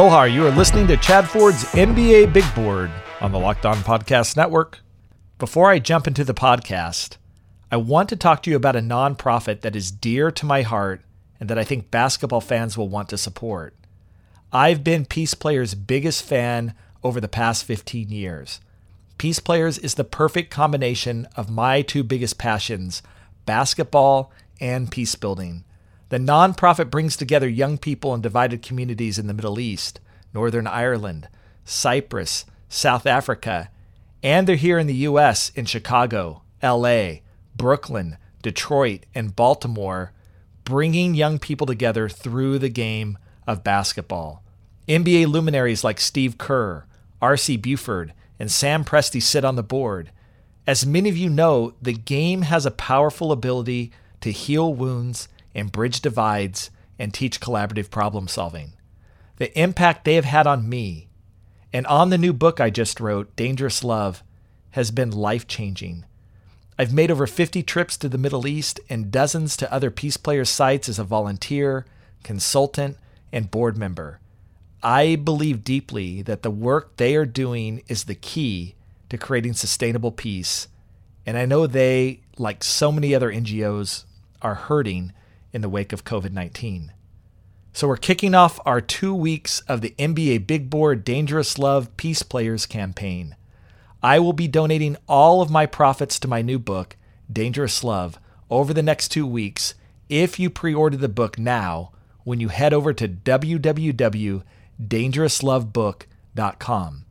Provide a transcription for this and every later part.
Aloha, you are listening to Chad Ford's NBA Big Board on the Locked On Podcast Network. Before I jump into the podcast, I want to talk to you about a nonprofit that is dear to my heart and that I think basketball fans will want to support. I've been Peace Players' biggest fan over the past 15 years. Peace Players is the perfect combination of my two biggest passions basketball and peace building. The nonprofit brings together young people in divided communities in the Middle East, Northern Ireland, Cyprus, South Africa, and they're here in the US in Chicago, LA, Brooklyn, Detroit, and Baltimore, bringing young people together through the game of basketball. NBA luminaries like Steve Kerr, R.C. Buford, and Sam Presti sit on the board. As many of you know, the game has a powerful ability to heal wounds and bridge divides and teach collaborative problem solving. The impact they have had on me and on the new book I just wrote, Dangerous Love, has been life changing. I've made over 50 trips to the Middle East and dozens to other Peace Players sites as a volunteer, consultant, and board member. I believe deeply that the work they are doing is the key to creating sustainable peace. And I know they, like so many other NGOs, are hurting in the wake of COVID 19. So we're kicking off our two weeks of the NBA Big Board Dangerous Love Peace Players campaign. I will be donating all of my profits to my new book, Dangerous Love, over the next two weeks if you pre order the book now when you head over to www.dangerouslovebook.com.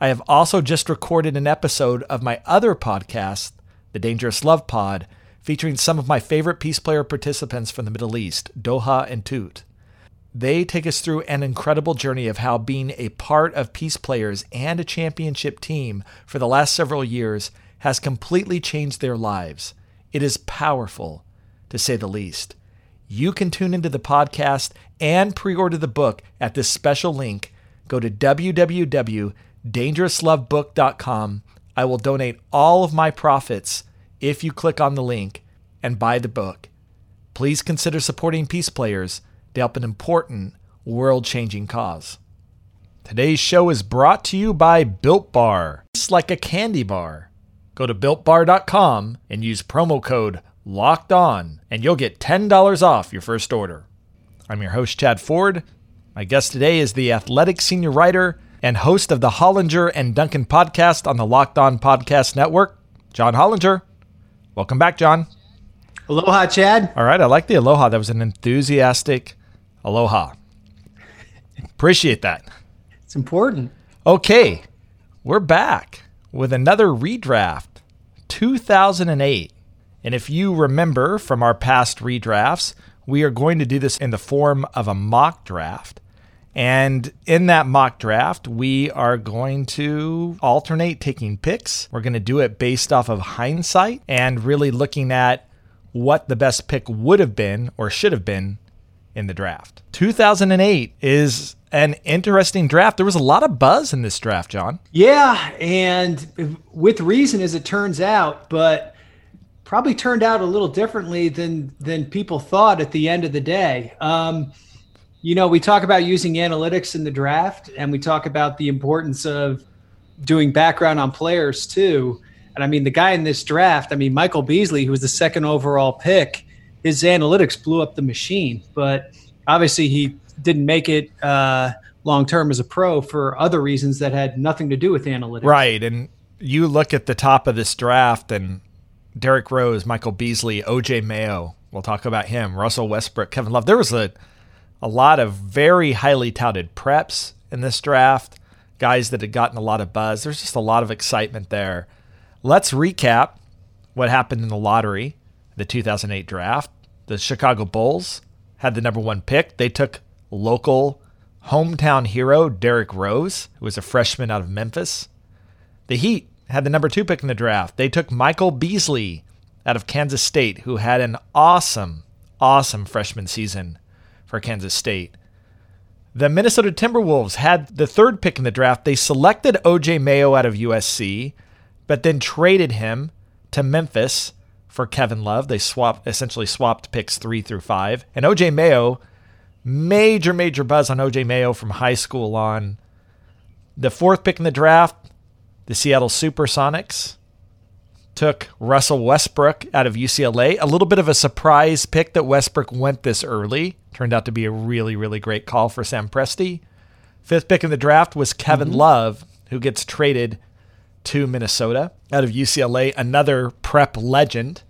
I have also just recorded an episode of my other podcast, the Dangerous Love Pod, featuring some of my favorite Peace Player participants from the Middle East, Doha and Toot. They take us through an incredible journey of how being a part of Peace Players and a championship team for the last several years has completely changed their lives. It is powerful, to say the least. You can tune into the podcast and pre order the book at this special link. Go to www.dangerouslovebook.com. I will donate all of my profits if you click on the link and buy the book. Please consider supporting Peace Players to help an important, world changing cause. Today's show is brought to you by Built Bar. It's like a candy bar. Go to builtbar.com and use promo code LOCKED ON, and you'll get $10 off your first order. I'm your host, Chad Ford. My guest today is the athletic senior writer and host of the Hollinger and Duncan podcast on the Locked On Podcast Network, John Hollinger. Welcome back, John. Aloha, Chad. All right, I like the aloha. That was an enthusiastic aloha. Appreciate that. It's important. Okay, we're back with another redraft, 2008. And if you remember from our past redrafts, we are going to do this in the form of a mock draft. And in that mock draft, we are going to alternate taking picks. We're going to do it based off of hindsight and really looking at what the best pick would have been or should have been in the draft. 2008 is an interesting draft. There was a lot of buzz in this draft, John. Yeah, and with reason as it turns out, but probably turned out a little differently than than people thought at the end of the day. Um, you know, we talk about using analytics in the draft, and we talk about the importance of doing background on players too. And I mean, the guy in this draft, I mean, Michael Beasley, who was the second overall pick, his analytics blew up the machine. But obviously, he didn't make it uh, long term as a pro for other reasons that had nothing to do with analytics. Right. And you look at the top of this draft, and Derrick Rose, Michael Beasley, OJ Mayo. We'll talk about him. Russell Westbrook, Kevin Love. There was a a lot of very highly touted preps in this draft, guys that had gotten a lot of buzz. There's just a lot of excitement there. Let's recap what happened in the lottery, the 2008 draft. The Chicago Bulls had the number one pick. They took local hometown hero Derrick Rose, who was a freshman out of Memphis. The Heat had the number two pick in the draft. They took Michael Beasley out of Kansas State, who had an awesome, awesome freshman season for Kansas State. The Minnesota Timberwolves had the third pick in the draft. They selected OJ Mayo out of USC, but then traded him to Memphis for Kevin Love. They swapped essentially swapped picks 3 through 5. And OJ Mayo Major, major buzz on OJ Mayo from high school on. The fourth pick in the draft, the Seattle Supersonics took Russell Westbrook out of UCLA. A little bit of a surprise pick that Westbrook went this early. Turned out to be a really, really great call for Sam Presti. Fifth pick in the draft was Kevin mm-hmm. Love, who gets traded to Minnesota out of UCLA. Another prep legend,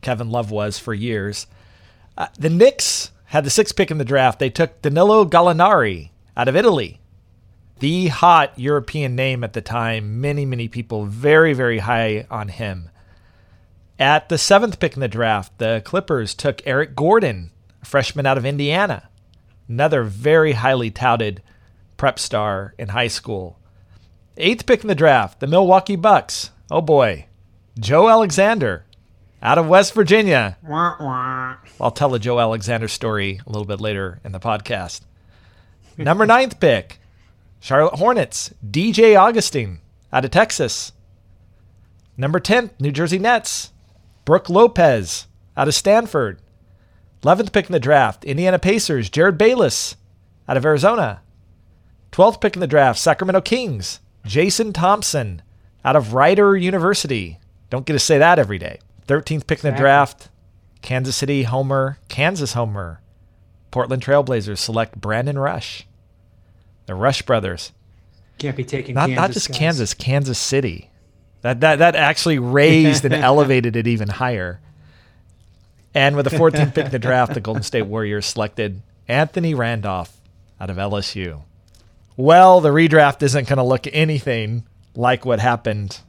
Kevin Love was for years. Uh, the Knicks had the sixth pick in the draft. They took Danilo Gallinari out of Italy. The hot European name at the time. Many, many people very, very high on him. At the seventh pick in the draft, the Clippers took Eric Gordon, freshman out of Indiana. Another very highly touted prep star in high school. Eighth pick in the draft, the Milwaukee Bucks. Oh boy, Joe Alexander out of West Virginia. Wah, wah. I'll tell a Joe Alexander story a little bit later in the podcast. Number ninth pick, Charlotte Hornets, DJ Augustine out of Texas. Number 10, New Jersey Nets, Brook Lopez out of Stanford. 11th pick in the draft, Indiana Pacers, Jerryd Bayless out of Arizona. 12th pick in the draft, Sacramento Kings, Jason Thompson out of Rider University. Don't get to say that every day. 13th pick in the draft, Kansas City Homer, Kansas Homer. Portland Trailblazers select Brandon Rush. The Rush brothers. Can't be taking not Kansas not just guys. Kansas, Kansas City. That that that actually raised and elevated it even higher. And with the 14th pick in the draft, the Golden State Warriors selected Anthony Randolph out of LSU. Well, the redraft isn't going to look anything like what happened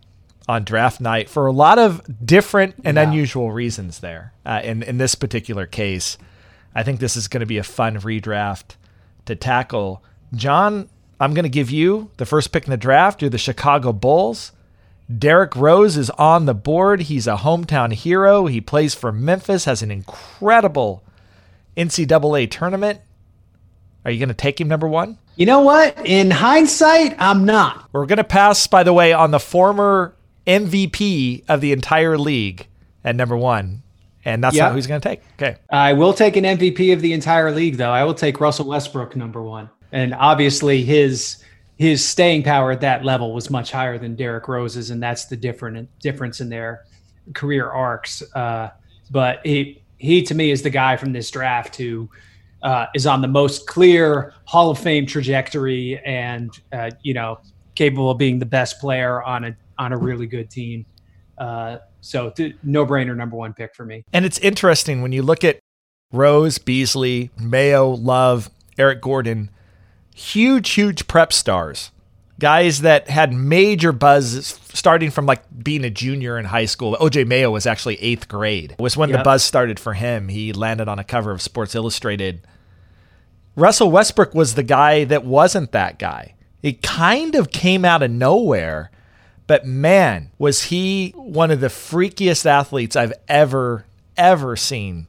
on draft night for a lot of different and yeah. unusual reasons there. Uh, in, in this particular case, I think this is going to be a fun redraft to tackle. John, I'm going to give you the first pick in the draft. You're the Chicago Bulls. Derrick Rose is on the board. He's a hometown hero. He plays for Memphis, has an incredible NCAA tournament. Are you going to take him number one? You know what? In hindsight, I'm not. We're going to pass, by the way, on the former MVP of the entire league at number one. And that's yep. not who he's going to take. Okay. I will take an MVP of the entire league, though. I will take Russell Westbrook number one. And obviously, his his staying power at that level was much higher than Derrick Rose's, and that's the different difference in their career arcs. Uh, but he he to me is the guy from this draft who uh, is on the most clear Hall of Fame trajectory, and uh, you know capable of being the best player on a on a really good team. Uh, so th- no brainer number one pick for me. And it's interesting when you look at Rose, Beasley, Mayo, Love, Eric Gordon, huge, huge prep stars. Guys that had major buzz starting from like being a junior in high school. OJ Mayo was actually eighth grade. It was when yep. the buzz started for him. He landed on a cover of Sports Illustrated. Russell Westbrook was the guy that wasn't that guy. It kind of came out of nowhere but man, was he one of the freakiest athletes I've ever, ever seen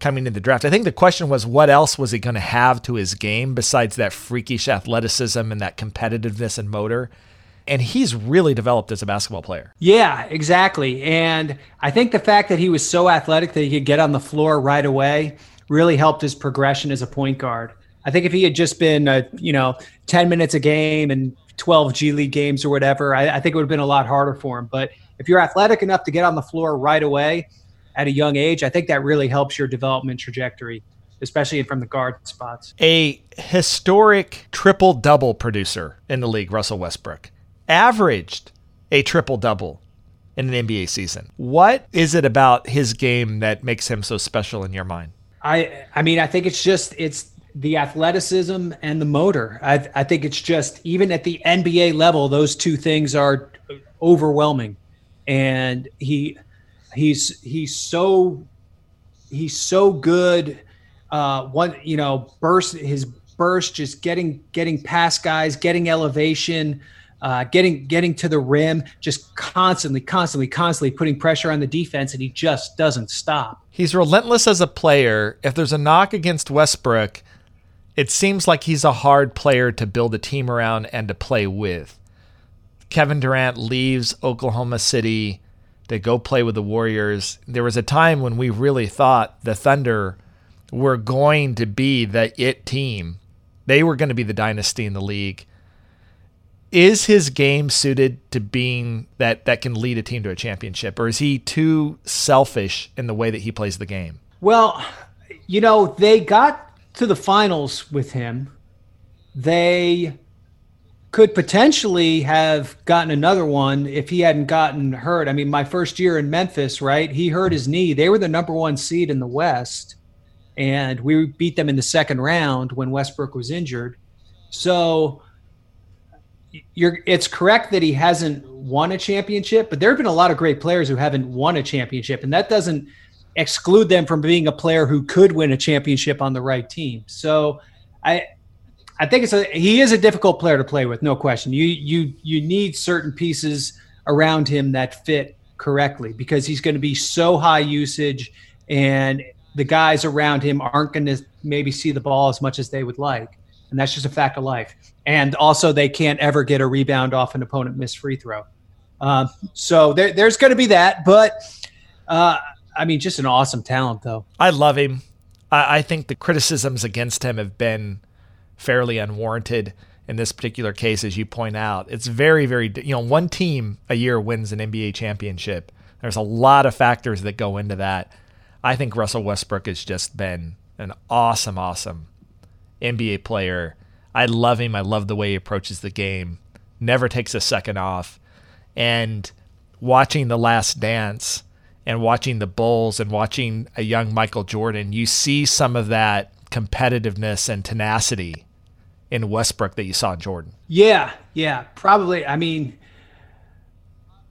coming in the draft. I think the question was what else was he going to have to his game besides that freakish athleticism and that competitiveness and motor? And he's really developed as a basketball player. Yeah, exactly. And I think the fact that he was so athletic that he could get on the floor right away really helped his progression as a point guard. I think if he had just been, a, you know, 10 minutes a game and 12 G League games or whatever, I, I think it would have been a lot harder for him. But if you're athletic enough to get on the floor right away at a young age, I think that really helps your development trajectory, especially from the guard spots. A historic triple double producer in the league, Russell Westbrook, averaged a triple double in an NBA season. What is it about his game that makes him so special in your mind? I I mean, I think it's just it's the athleticism and the motor. I, I think it's just even at the NBA level, those two things are overwhelming. And he he's he's so he's so good. Uh, one you know burst his burst, just getting getting past guys, getting elevation. Uh, getting getting to the rim, just constantly, constantly, constantly putting pressure on the defense, and he just doesn't stop. He's relentless as a player. If there's a knock against Westbrook, it seems like he's a hard player to build a team around and to play with. Kevin Durant leaves Oklahoma City to go play with the Warriors. There was a time when we really thought the Thunder were going to be the it team. They were going to be the dynasty in the league. Is his game suited to being that that can lead a team to a championship or is he too selfish in the way that he plays the game? Well, you know, they got to the finals with him. They could potentially have gotten another one if he hadn't gotten hurt. I mean, my first year in Memphis, right? He hurt his knee. They were the number one seed in the West, and we beat them in the second round when Westbrook was injured. So you're it's correct that he hasn't won a championship, but there have been a lot of great players who haven't won a championship, and that doesn't exclude them from being a player who could win a championship on the right team. So I I think it's a he is a difficult player to play with, no question. You you you need certain pieces around him that fit correctly because he's going to be so high usage and the guys around him aren't going to maybe see the ball as much as they would like. And that's just a fact of life. And also, they can't ever get a rebound off an opponent missed free throw. Um, so there, there's going to be that. But uh, I mean, just an awesome talent, though. I love him. I, I think the criticisms against him have been fairly unwarranted in this particular case, as you point out. It's very, very, you know, one team a year wins an NBA championship. There's a lot of factors that go into that. I think Russell Westbrook has just been an awesome, awesome NBA player. I love him. I love the way he approaches the game. Never takes a second off. And watching The Last Dance and watching the Bulls and watching a young Michael Jordan, you see some of that competitiveness and tenacity in Westbrook that you saw in Jordan. Yeah, yeah, probably. I mean,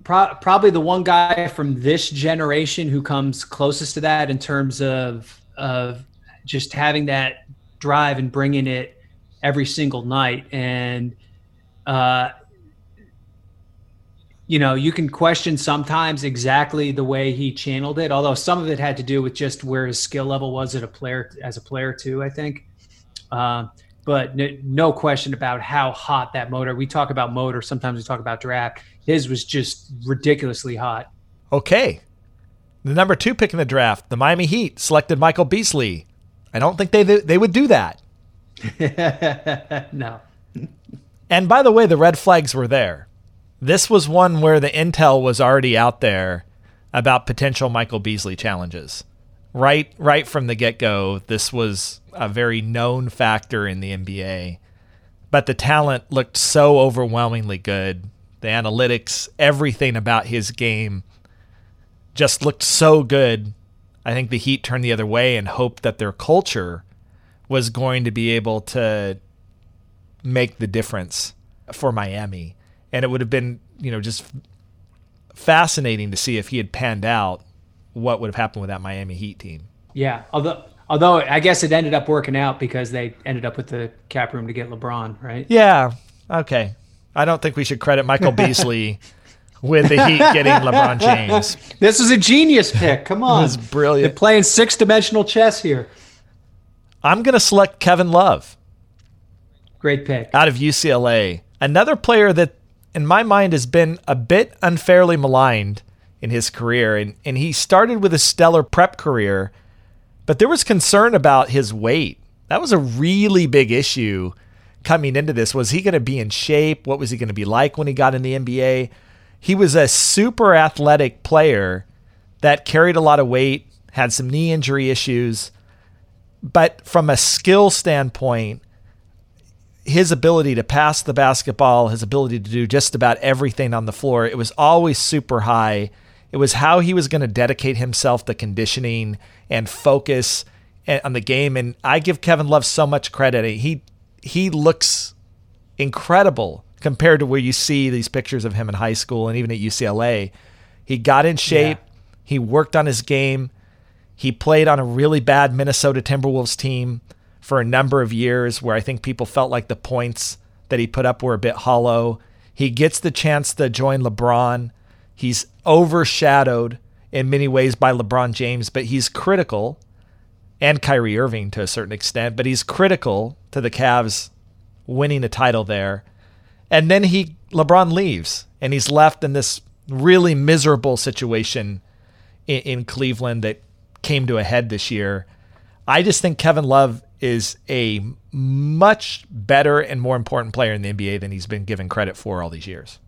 pro- probably the one guy from this generation who comes closest to that in terms of of just having that drive and bringing it every single night. And uh, you know, you can question sometimes exactly the way he channeled it, although some of it had to do with just where his skill level was at a player as a player too. I think. Uh, but no question about how hot that motor. We talk about motor. Sometimes we talk about draft. His was just ridiculously hot. Okay, the number two pick in the draft, the Miami Heat selected Michael Beasley. I don't think they they would do that. no. and by the way, the red flags were there. This was one where the intel was already out there about potential Michael Beasley challenges. Right right from the get-go, this was a very known factor in the NBA. But the talent looked so overwhelmingly good. The analytics, everything about his game just looked so good. I think the Heat turned the other way and hoped that their culture was going to be able to make the difference for Miami. And it would have been, you know, just fascinating to see if he had panned out what would have happened with that Miami Heat team. Yeah, although Although I guess it ended up working out because they ended up with the cap room to get LeBron, right? Yeah. Okay. I don't think we should credit Michael Beasley with the Heat getting LeBron James. This was a genius pick. Come on. This is brilliant. They're playing six dimensional chess here. I'm going to select Kevin Love. Great pick. Out of UCLA. Another player that, in my mind, has been a bit unfairly maligned in his career. And, and he started with a stellar prep career but there was concern about his weight. That was a really big issue coming into this. Was he going to be in shape? What was he going to be like when he got in the NBA? He was a super athletic player that carried a lot of weight, had some knee injury issues. But from a skill standpoint, his ability to pass the basketball, his ability to do just about everything on the floor, it was always super high. It was how he was going to dedicate himself to conditioning and focus on the game. And I give Kevin Love so much credit. He he looks incredible compared to where you see these pictures of him in high school and even at UCLA. He got in shape. Yeah. He worked on his game. He played on a really bad Minnesota Timberwolves team for a number of years where I think people felt like the points that he put up were a bit hollow. He gets the chance to join LeBron. He's overshadowed in many ways by LeBron James, but he's critical, and Kyrie Irving to a certain extent, but he's critical to the Cavs winning a title there. And then he LeBron leaves, and he's left in this really miserable situation in, in Cleveland that came to a head this year. I just think Kevin Love is a much better and more important player in the NBA than he's been given credit for all these years.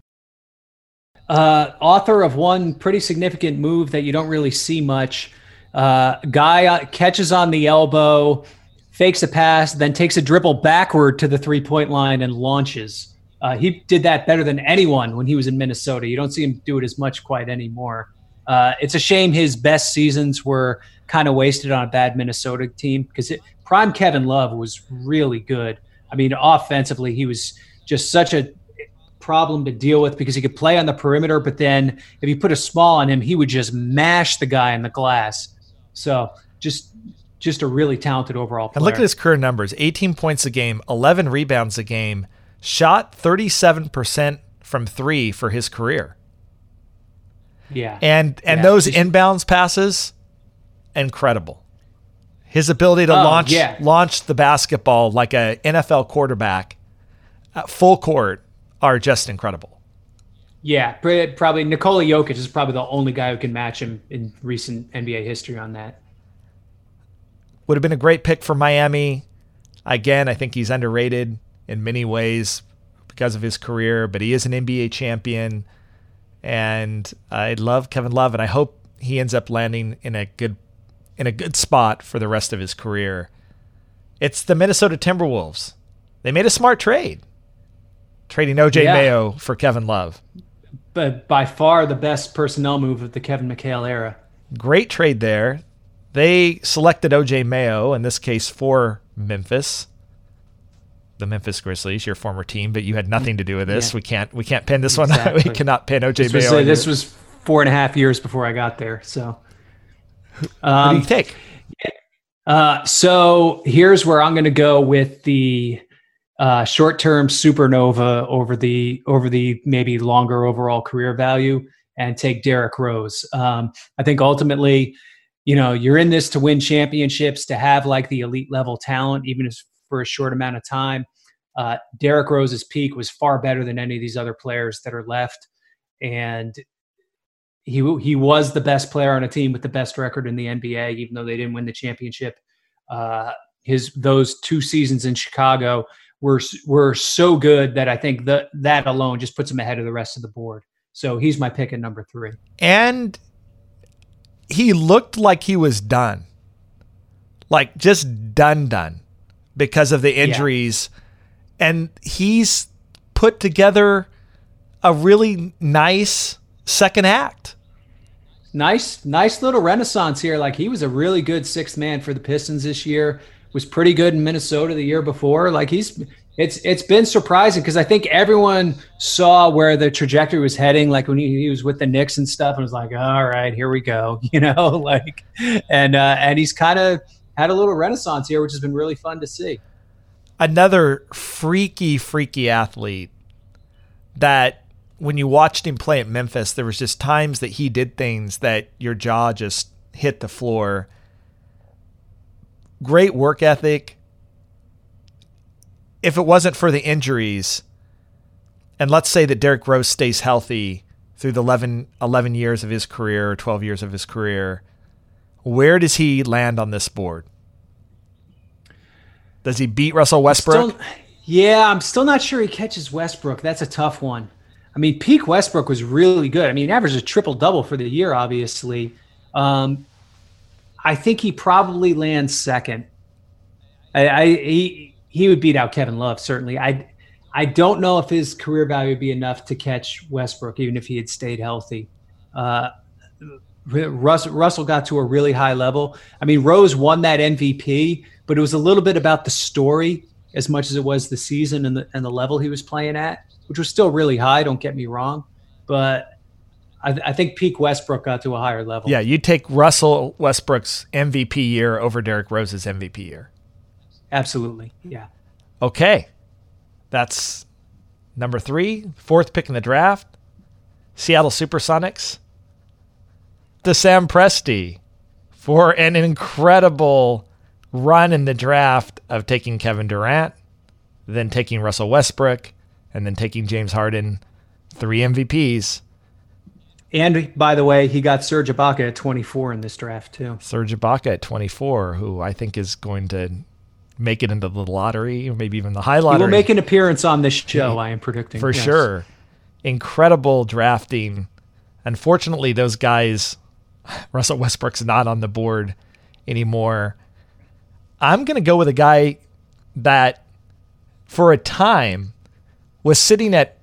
Uh, author of one pretty significant move that you don't really see much. Uh, guy uh, catches on the elbow, fakes a pass, then takes a dribble backward to the three point line and launches. Uh, he did that better than anyone when he was in Minnesota. You don't see him do it as much quite anymore. Uh, it's a shame his best seasons were kind of wasted on a bad Minnesota team because prime Kevin Love was really good. I mean, offensively, he was just such a problem to deal with because he could play on the perimeter, but then if you put a small on him, he would just mash the guy in the glass. So just just a really talented overall player. And look at his career numbers 18 points a game, 11 rebounds a game, shot 37% from three for his career. Yeah. And and yeah. those inbounds passes, incredible. His ability to oh, launch yeah. launch the basketball like a NFL quarterback at full court are just incredible. Yeah, probably Nikola Jokic is probably the only guy who can match him in recent NBA history on that. Would have been a great pick for Miami. Again, I think he's underrated in many ways because of his career, but he is an NBA champion. And I love Kevin Love, and I hope he ends up landing in a good in a good spot for the rest of his career. It's the Minnesota Timberwolves. They made a smart trade, trading OJ yeah. Mayo for Kevin Love. But by far the best personnel move of the Kevin McHale era. Great trade there. They selected OJ Mayo, in this case for Memphis the Memphis Grizzlies, your former team, but you had nothing to do with this. Yeah. We can't we can't pin this exactly. one. we cannot pin OJ this Mayo. Was, uh, this was four and a half years before I got there. So, um, what do you um, take? Uh, so here's where I'm going to go with the uh, short-term supernova over the over the maybe longer overall career value, and take Derrick Rose. Um, I think ultimately, you know, you're in this to win championships, to have like the elite level talent, even if for a short amount of time. Uh, Derrick Rose's peak was far better than any of these other players that are left, and he he was the best player on a team with the best record in the NBA, even though they didn't win the championship. Uh, his those two seasons in Chicago were were so good that I think that that alone just puts him ahead of the rest of the board. So he's my pick at number three. And he looked like he was done, like just done, done because of the injuries. Yeah. And he's put together a really nice second act. Nice, nice little renaissance here. Like he was a really good sixth man for the Pistons this year. Was pretty good in Minnesota the year before. Like he's it's it's been surprising because I think everyone saw where the trajectory was heading. Like when he, he, was with the Knicks and stuff, and was like, all right, here we go, you know, like, and uh, and he's kind of had a little renaissance here, which has been really fun to see. Another freaky, freaky athlete that when you watched him play at Memphis, there was just times that he did things that your jaw just hit the floor. Great work ethic. If it wasn't for the injuries, and let's say that Derrick Rose stays healthy through the 11, 11 years of his career or 12 years of his career, where does he land on this board? Does he beat Russell Westbrook? Still, yeah, I'm still not sure he catches Westbrook. That's a tough one. I mean, peak Westbrook was really good. I mean, he averaged a triple double for the year, obviously. Um, I think he probably lands second. I, I, he he would beat out Kevin Love certainly. I I don't know if his career value would be enough to catch Westbrook, even if he had stayed healthy. Uh, Russell, Russell got to a really high level. I mean, Rose won that MVP, but it was a little bit about the story as much as it was the season and the and the level he was playing at, which was still really high. Don't get me wrong, but I, I think peak Westbrook got to a higher level. Yeah, you take Russell Westbrook's MVP year over Derrick Rose's MVP year. Absolutely, yeah. Okay, that's number three, fourth pick in the draft. Seattle SuperSonics to Sam Presti for an incredible run in the draft of taking Kevin Durant, then taking Russell Westbrook, and then taking James Harden, three MVPs. And by the way, he got Serge Ibaka at 24 in this draft too. Serge Ibaka at 24, who I think is going to make it into the lottery, or maybe even the high lottery. He will make an appearance on this show. I am predicting for yes. sure. Incredible drafting. Unfortunately, those guys, Russell Westbrook's not on the board anymore. I'm going to go with a guy that, for a time, was sitting at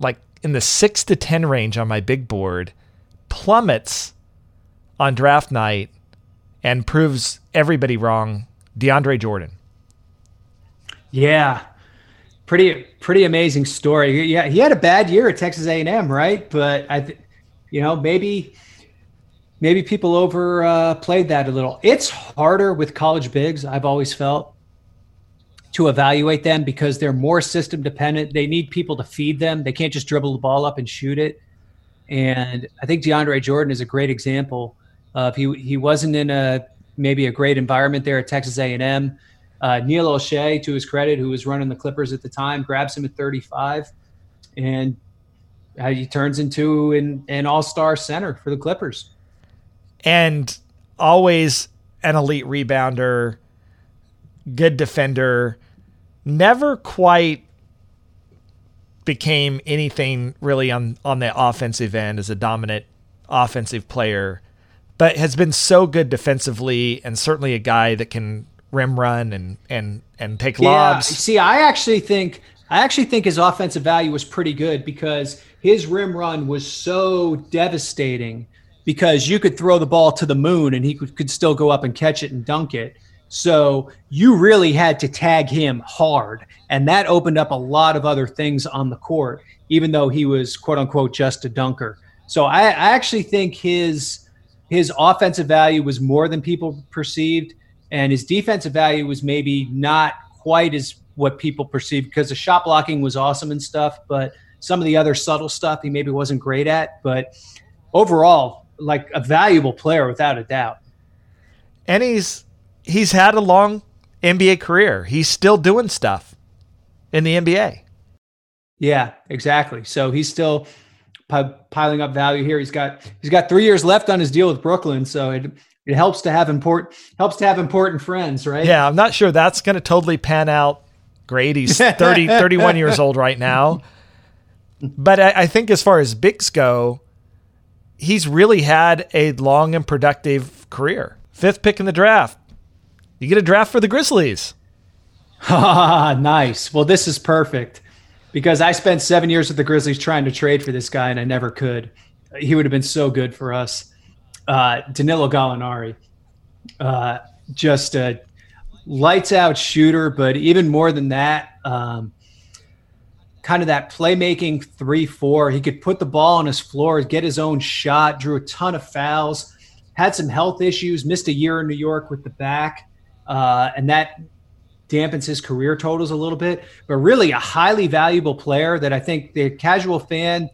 like in the six to 10 range on my big board, plummets on draft night, and proves everybody wrong. DeAndre Jordan. Yeah. Pretty pretty amazing story. Yeah, he had a bad year at Texas A&M, right? But I th- you know, maybe maybe people overplayed uh, that a little. It's harder with college bigs, I've always felt to evaluate them because they're more system dependent. They need people to feed them. They can't just dribble the ball up and shoot it. And I think DeAndre Jordan is a great example of he he wasn't in a maybe a great environment there at Texas A&M. Uh, Neil Olshey, to his credit, who was running the Clippers at the time, grabs him at 35, and he turns into an, an all-star center for the Clippers. And always an elite rebounder, good defender, never quite became anything really on on the offensive end as a dominant offensive player, but has been so good defensively and certainly a guy that can rim run and and and take lobs. Yeah, see, I actually think I actually think his offensive value was pretty good because his rim run was so devastating because you could throw the ball to the moon and he could, could still go up and catch it and dunk it. So you really had to tag him hard. And that opened up a lot of other things on the court, even though he was quote unquote just a dunker. So I, I actually think his his offensive value was more than people perceived, and his defensive value was maybe not quite as what people perceived because the shot blocking was awesome and stuff, but some of the other subtle stuff he maybe wasn't great at. But overall, like a valuable player without a doubt. And he's he's had a long NBA career. He's still doing stuff in the NBA. Yeah, exactly. So he's still p- piling up value here. He's got he's got three years left on his deal with Brooklyn, so it it helps to have important helps to have important friends, right? Yeah, I'm not sure that's going to totally pan out great. He's 30, 31 years old right now, but I, I think as far as bigs go, he's really had a long and productive career. Fifth pick in the draft, you get a draft for the Grizzlies. Nice. Well, this is perfect because I spent seven years with the Grizzlies trying to trade for this guy, and I never could. He would have been so good for us. Uh, Danilo Gallinari, uh, just a lights out shooter, but even more than that, um, kind of that playmaking three four. He could put the ball on his floor, get his own shot, drew a ton of fouls, had some health issues, missed a year in New York with the back uh, and that dampens his career totals a little bit. But really, a highly valuable player that I think the casual fan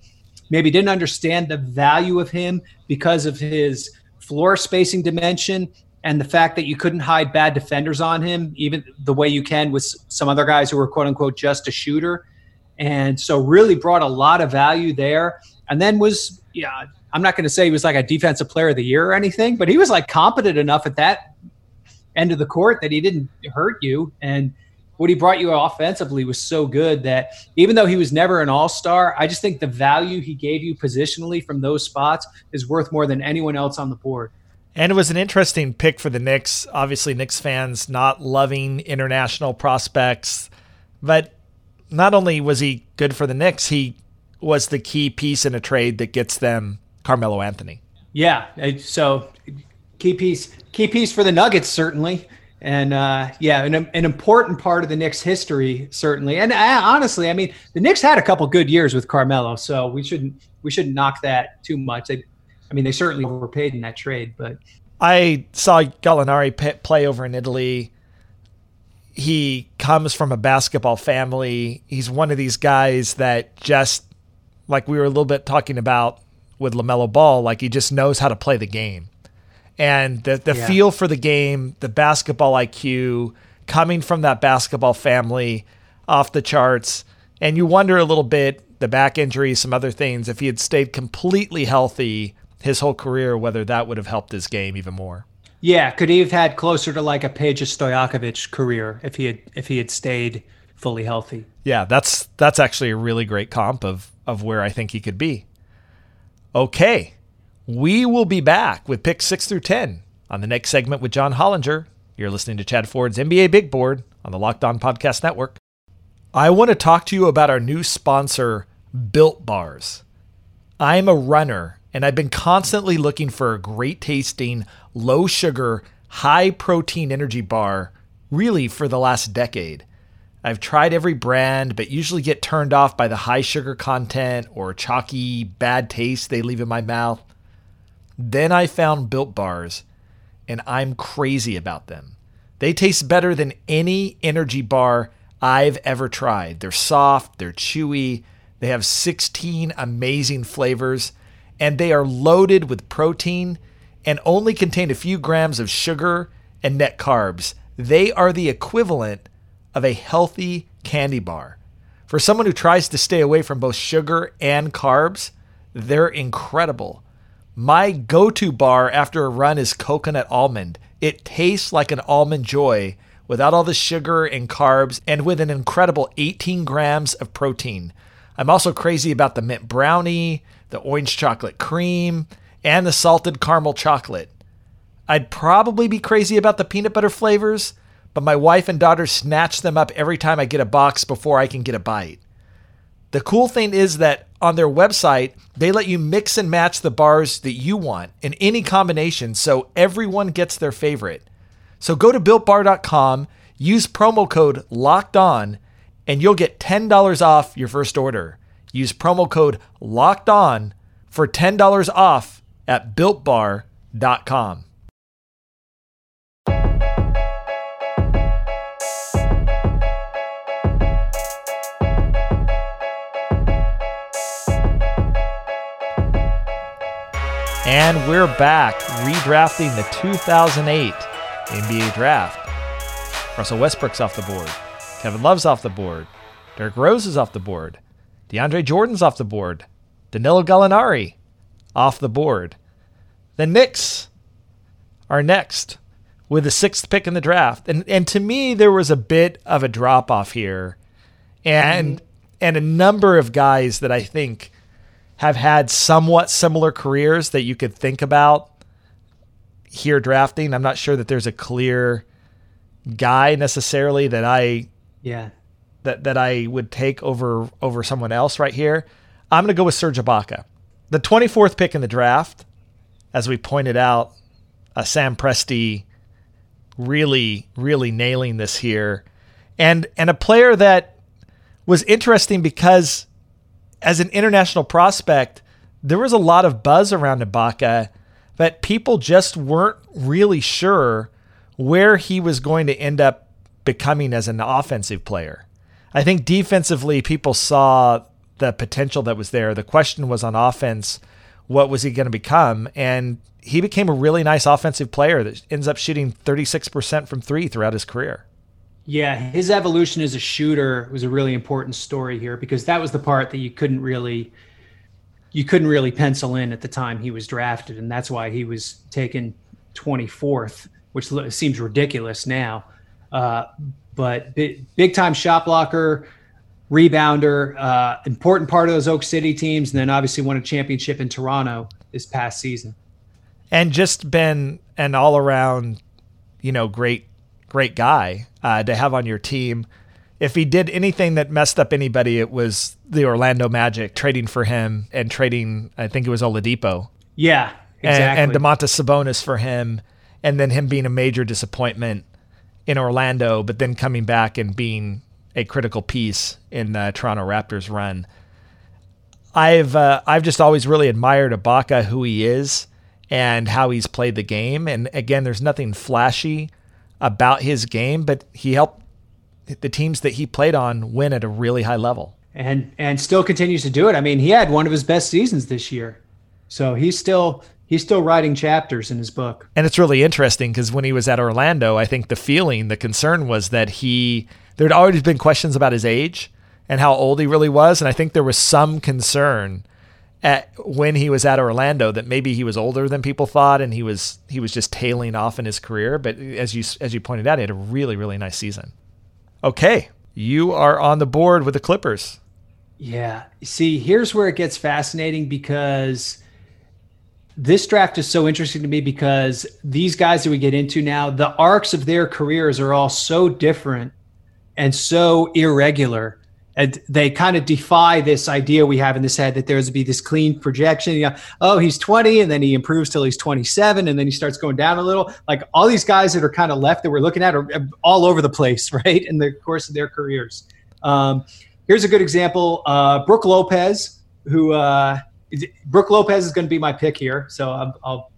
maybe didn't understand the value of him because of his floor spacing dimension and the fact that you couldn't hide bad defenders on him, even the way you can with some other guys who were quote unquote just a shooter. And so, really brought a lot of value there. And then was, yeah, I'm not going to say he was like a defensive player of the year or anything, but he was like competent enough at that end of the court that he didn't hurt you. And what he brought you offensively was so good that even though he was never an all star, I just think the value he gave you positionally from those spots is worth more than anyone else on the board. And it was an interesting pick for the Knicks. Obviously, Knicks fans not loving international prospects, but not only was he good for the Knicks, he was the key piece in a trade that gets them Carmelo Anthony. Yeah. So key piece key piece for the Nuggets certainly, and uh, yeah, an, an important part of the Knicks' history certainly. And I, uh, honestly, I mean, the Knicks had a couple good years with Carmelo, so we shouldn't we shouldn't knock that too much. They, I mean, they certainly were paid in that trade, but I saw Gallinari play over in Italy. He comes from a basketball family. He's one of these guys that just like we were a little bit talking about with LaMelo Ball, like he just knows how to play the game and the the yeah. feel for the game, the basketball IQ coming from that basketball family off the charts. And you wonder a little bit the back injury, some other things, if he had stayed completely healthy his whole career, whether that would have helped his game even more. Yeah, could he have had closer to like a Peja Stojakovic career if he had if he had stayed fully healthy? Yeah, that's that's actually a really great comp of of where I think he could be. Okay. We will be back with picks 6 through 10 on the next segment with John Hollinger. You're listening to Chad Ford's NBA Big Board on the Locked On Podcast Network. I want to talk to you about our new sponsor, Built Bars. I'm a runner and I've been constantly looking for a great tasting, low sugar, high protein energy bar really for the last decade. I've tried every brand, but usually get turned off by the high sugar content or chalky, bad taste they leave in my mouth. Then I found Built Bars, and I'm crazy about them. They taste better than any energy bar I've ever tried. They're soft, they're chewy, they have 16 amazing flavors, and they are loaded with protein and only contain a few grams of sugar and net carbs. They are the equivalent of a healthy candy bar. For someone who tries to stay away from both sugar and carbs, they're incredible. My go to bar after a run is coconut almond. It tastes like an almond joy without all the sugar and carbs, and with an incredible 18 grams of protein. I'm also crazy about the mint brownie, the orange chocolate cream, and the salted caramel chocolate. I'd probably be crazy about the peanut butter flavors, but my wife and daughter snatch them up every time I get a box before I can get a bite. The cool thing is that on their website, they let you mix and match the bars that you want in any combination so everyone gets their favorite. So go to builtbar.com, use promo code locked on, and you'll get $10 off your first order. Use promo code locked on for $10 off at builtbar.com. And we're back redrafting the 2008 NBA draft. Russell Westbrook's off the board. Kevin Love's off the board. Derrick Rose is off the board. DeAndre Jordan's off the board. Danilo Gallinari off the board. The Knicks are next with the sixth pick in the draft. And and to me, there was a bit of a drop off here. And mm-hmm. and a number of guys that I think have had somewhat similar careers that you could think about here drafting. I'm not sure that there's a clear guy necessarily that I yeah that that I would take over over someone else right here. I'm going to go with Serge Ibaka. The 24th pick in the draft, as we pointed out, uh, Sam Presti really really nailing this here. And and a player that was interesting because as an international prospect, there was a lot of buzz around Ibaka but people just weren't really sure where he was going to end up becoming as an offensive player. I think defensively, people saw the potential that was there. The question was on offense, what was he going to become? And he became a really nice offensive player that ends up shooting 36% from three throughout his career. Yeah, his evolution as a shooter was a really important story here because that was the part that you couldn't really you couldn't really pencil in at the time he was drafted, and that's why he was taken 24th, which seems ridiculous now. Uh, but big, big, time shot blocker, rebounder, uh, important part of those Oak City teams, and then obviously won a championship in Toronto this past season. And just been an all around, you know, great, great guy uh, to have on your team if he did anything that messed up anybody, it was the Orlando Magic trading for him and trading, I think it was Oladipo. Yeah, exactly. And, and Domantas Sabonis for him, and then him being a major disappointment in Orlando, but then coming back and being a critical piece in the Toronto Raptors run. I've uh, I've just always really admired Ibaka, who he is, and how he's played the game. And again, there's nothing flashy about his game, but he helped the teams that he played on win at a really high level. And and still continues to do it. I mean, he had one of his best seasons this year. So he's still he's still writing chapters in his book. And it's really interesting because when he was at Orlando, I think the feeling, the concern was that he there'd already been questions about his age and how old he really was. And I think there was some concern at when he was at Orlando that maybe he was older than people thought and he was he was just tailing off in his career. But as you as you pointed out, he had a really really nice season. Okay, you are on the board with the Clippers. Yeah. See, here's where it gets fascinating because this draft is so interesting to me because these guys that we get into now, the arcs of their careers are all so different and so irregular and they kind of defy this idea we have in this head that there's be this clean projection. You know, oh, he's 20 and then he improves till he's 27 and then he starts going down a little. Like all these guys that are kind of left that we're looking at are all over the place, right, in the course of their careers. Um, here's a good example: uh, Brook Lopez, who uh, is, Brook Lopez is going to be my pick here, so I'll, I'll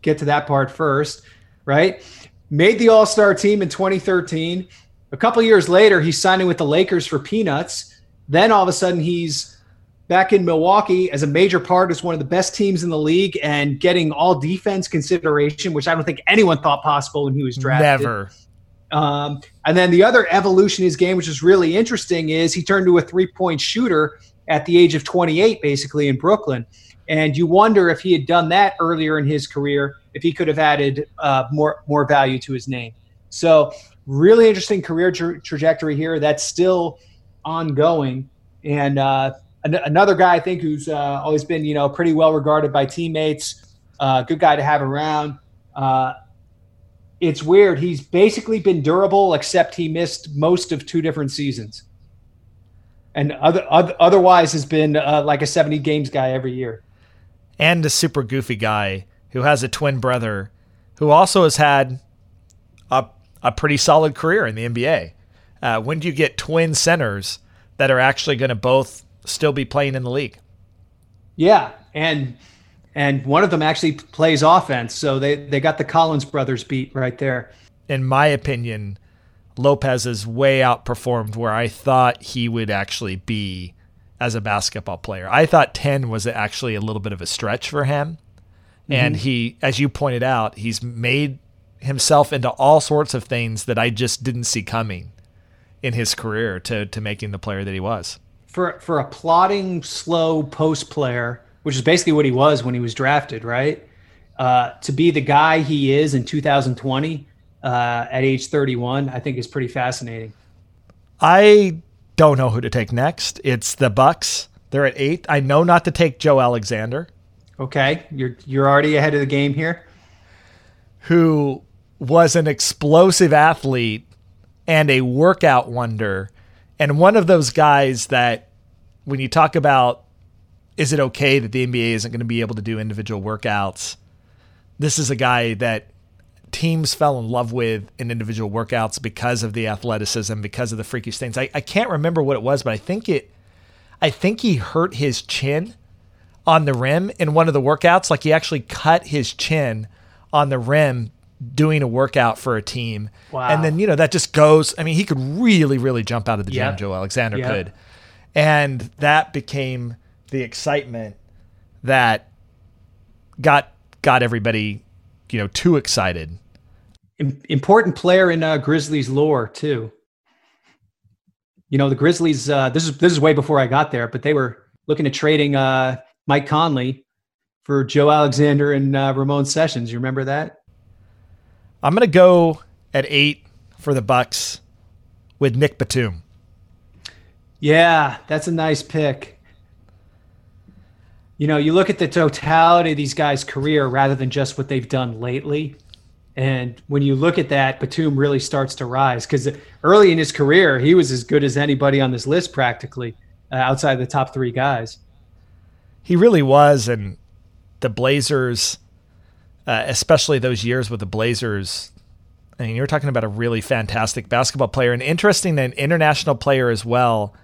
get to that part first, right? Made the All Star team in 2013 a couple years later, he's signing with the Lakers for peanuts. Then all of a sudden, he's back in Milwaukee as a major part as one of the best teams in the league and getting all defense consideration, which I don't think anyone thought possible when he was drafted. Never. Um, and then the other evolution in his game, which is really interesting, is he turned to a three point shooter at the age of 28, basically in Brooklyn. And you wonder if he had done that earlier in his career, if he could have added uh, more more value to his name. So really interesting career tra- trajectory here that's still ongoing. And uh, an- another guy I think who's uh, always been you know pretty well regarded by teammates, uh, good guy to have around. Uh, it's weird. He's basically been durable, except he missed most of two different seasons, and other, other otherwise has been uh, like a seventy games guy every year. And a super goofy guy who has a twin brother, who also has had a a pretty solid career in the NBA. Uh, when do you get twin centers that are actually going to both still be playing in the league? Yeah, and and one of them actually plays offense, so they they got the Collins brothers beat right there. In my opinion, Lopez has way outperformed where I thought he would actually be as a basketball player. I thought 10 was actually a little bit of a stretch for him. Mm-hmm. And he, as you pointed out, he's made himself into all sorts of things that I just didn't see coming in his career to to making the player that he was. For for a plodding, slow post player, which is basically what he was when he was drafted, right? Uh, to be the guy he is in 2020 uh, at age 31, I think is pretty fascinating. I don't know who to take next. It's the Bucks. They're at eight. I know not to take Joe Alexander. Okay, you're you're already ahead of the game here. Who was an explosive athlete and a workout wonder. And one of those guys that, when you talk about, is it okay that the NBA isn't going to be able to do individual workouts? This is a guy that teams fell in love with in individual workouts because of the athleticism, because of the freakish things. I, I can't remember what it was, but I think it, I think he hurt his chin on the rim in one of the workouts. Like he actually cut his chin on the rim doing a workout for a team. Wow. And then, you know, that just goes, I mean, he could really, really jump out of the gym, yep. Joe Alexander yep. could. And that became the excitement that got got everybody, you know, too excited. Important player in uh, Grizzlies lore too. You know, the Grizzlies. Uh, this is this is way before I got there, but they were looking at trading uh, Mike Conley for Joe Alexander and uh, Ramon Sessions. You remember that? I'm going to go at eight for the Bucks with Nick Batum. Yeah, that's a nice pick. You know, you look at the totality of these guys' career rather than just what they've done lately. And when you look at that, Batum really starts to rise because early in his career, he was as good as anybody on this list practically uh, outside the top three guys. He really was. And the Blazers uh, especially those years with the Blazers. I mean, you're talking about a really fantastic basketball player, and interesting, an international player as well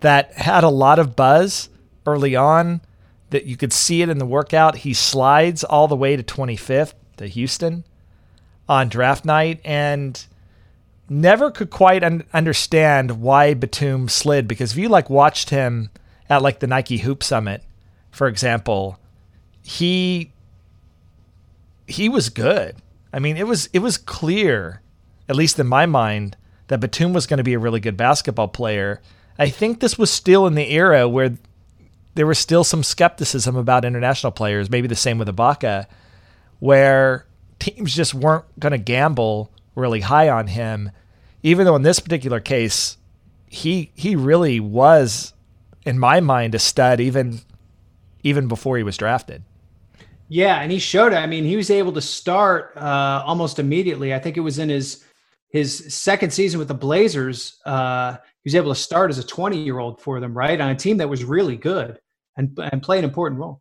that had a lot of buzz early on. That you could see it in the workout. He slides all the way to 25th to Houston on draft night, and never could quite un- understand why Batum slid because if you like watched him at like the Nike Hoop Summit, for example, he he was good. I mean, it was it was clear, at least in my mind, that Batum was going to be a really good basketball player. I think this was still in the era where there was still some skepticism about international players, maybe the same with Ibaka, where teams just weren't going to gamble really high on him, even though in this particular case, he he really was, in my mind, a stud even even before he was drafted. Yeah, and he showed it. I mean, he was able to start uh, almost immediately. I think it was in his his second season with the Blazers. Uh, he was able to start as a 20 year old for them, right, on a team that was really good and and play an important role.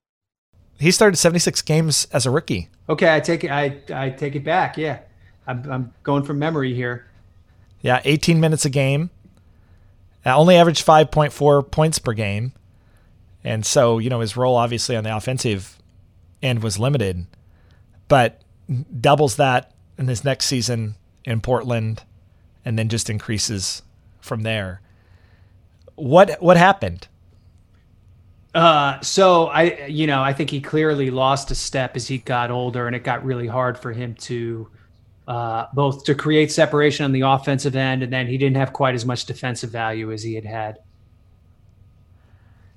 He started 76 games as a rookie. Okay, I take it. I I take it back. Yeah, I'm I'm going from memory here. Yeah, 18 minutes a game. Uh, only averaged 5.4 points per game, and so you know his role obviously on the offensive end was limited, but doubles that in his next season in Portland, and then just increases from there. What what happened? Uh, so I, you know, I think he clearly lost a step as he got older, and it got really hard for him to uh, both to create separation on the offensive end, and then he didn't have quite as much defensive value as he had had.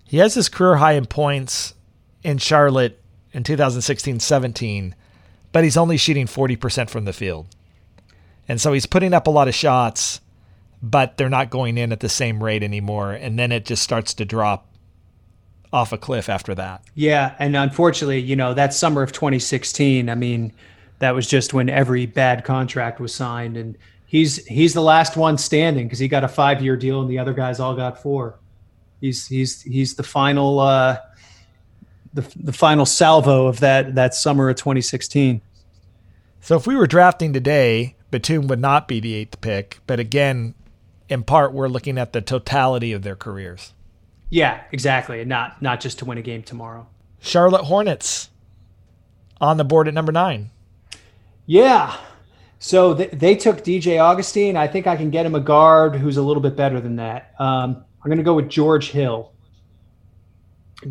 He has his career high in points in Charlotte in 2016-17, but he's only shooting 40% from the field. And so he's putting up a lot of shots, but they're not going in at the same rate anymore. And then it just starts to drop off a cliff after that. Yeah. And unfortunately, you know, that summer of 2016, I mean, that was just when every bad contract was signed. And he's he's the last one standing because he got a five year deal and the other guys all got four. He's he's he's the final uh the, the final salvo of that that summer of 2016. So if we were drafting today, Batum would not be the eighth pick. But again, in part, we're looking at the totality of their careers. Yeah, exactly, and not not just to win a game tomorrow. Charlotte Hornets on the board at number nine. Yeah, so th- they took DJ Augustin. I think I can get him a guard who's a little bit better than that. Um, I'm going to go with George Hill.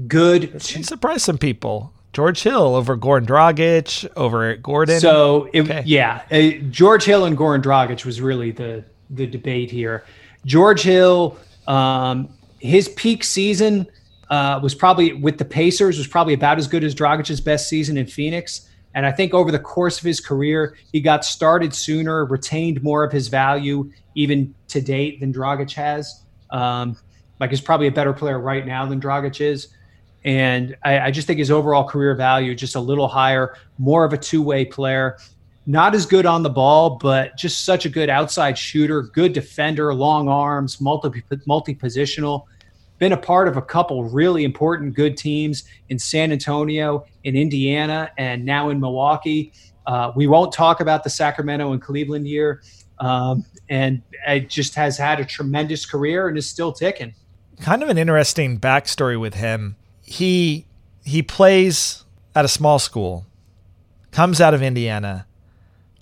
Good. He surprised some people. George Hill over Goran Dragic, over Gordon. So it, okay. yeah, uh, George Hill and Goran Dragic was really the the debate here. George Hill, um, his peak season uh, was probably with the Pacers was probably about as good as Dragic's best season in Phoenix. And I think over the course of his career, he got started sooner, retained more of his value even to date than Dragic has. Um, like he's probably a better player right now than Dragic is. And I, I just think his overall career value just a little higher, more of a two way player. Not as good on the ball, but just such a good outside shooter, good defender, long arms, multi multi positional. Been a part of a couple really important good teams in San Antonio, in Indiana, and now in Milwaukee. Uh, we won't talk about the Sacramento and Cleveland year. Um, and it just has had a tremendous career and is still ticking. Kind of an interesting backstory with him he he plays at a small school, comes out of Indiana,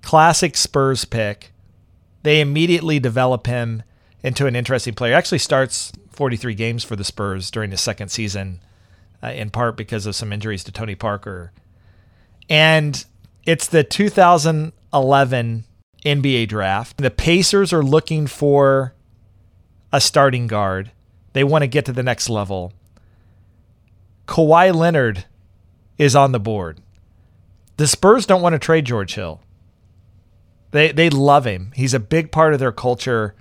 classic Spurs pick. They immediately develop him into an interesting player. Actually starts 43 games for the Spurs during his second season, uh, in part because of some injuries to Tony Parker. And it's the 2011 NBA draft. The Pacers are looking for a starting guard. They want to get to the next level. Kawhi Leonard is on the board. The Spurs don't want to trade George Hill. They they love him. He's a big part of their culture.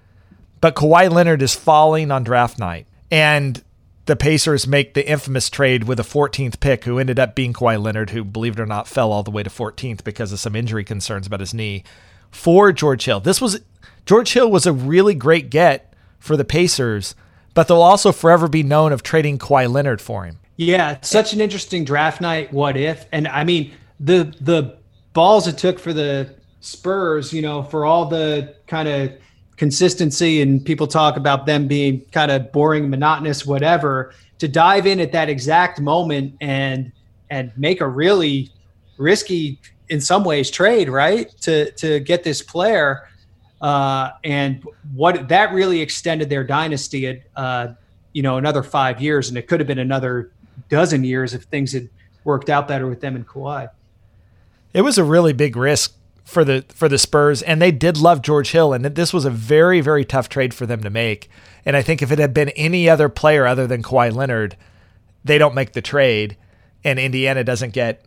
But Kawhi Leonard is falling on draft night. And the Pacers make the infamous trade with a 14th pick, who ended up being Kawhi Leonard, who, believe it or not, fell all the way to 14th because of some injury concerns about his knee, for George Hill. This was George Hill was a really great get for the Pacers, but they'll also forever be known of trading Kawhi Leonard for him. Yeah, such an interesting draft night. What if? And I mean, the the balls it took for the Spurs, you know, for all the kind of consistency and people talk about them being kind of boring, monotonous, whatever, to dive in at that exact moment and and make a really risky in some ways trade, right? To to get this player. Uh, and what that really extended their dynasty at uh, you know another five years, and it could have been another dozen years if things had worked out better with them and Kawhi. It was a really big risk for the for the Spurs, and they did love George Hill, and this was a very very tough trade for them to make. And I think if it had been any other player other than Kawhi Leonard, they don't make the trade, and Indiana doesn't get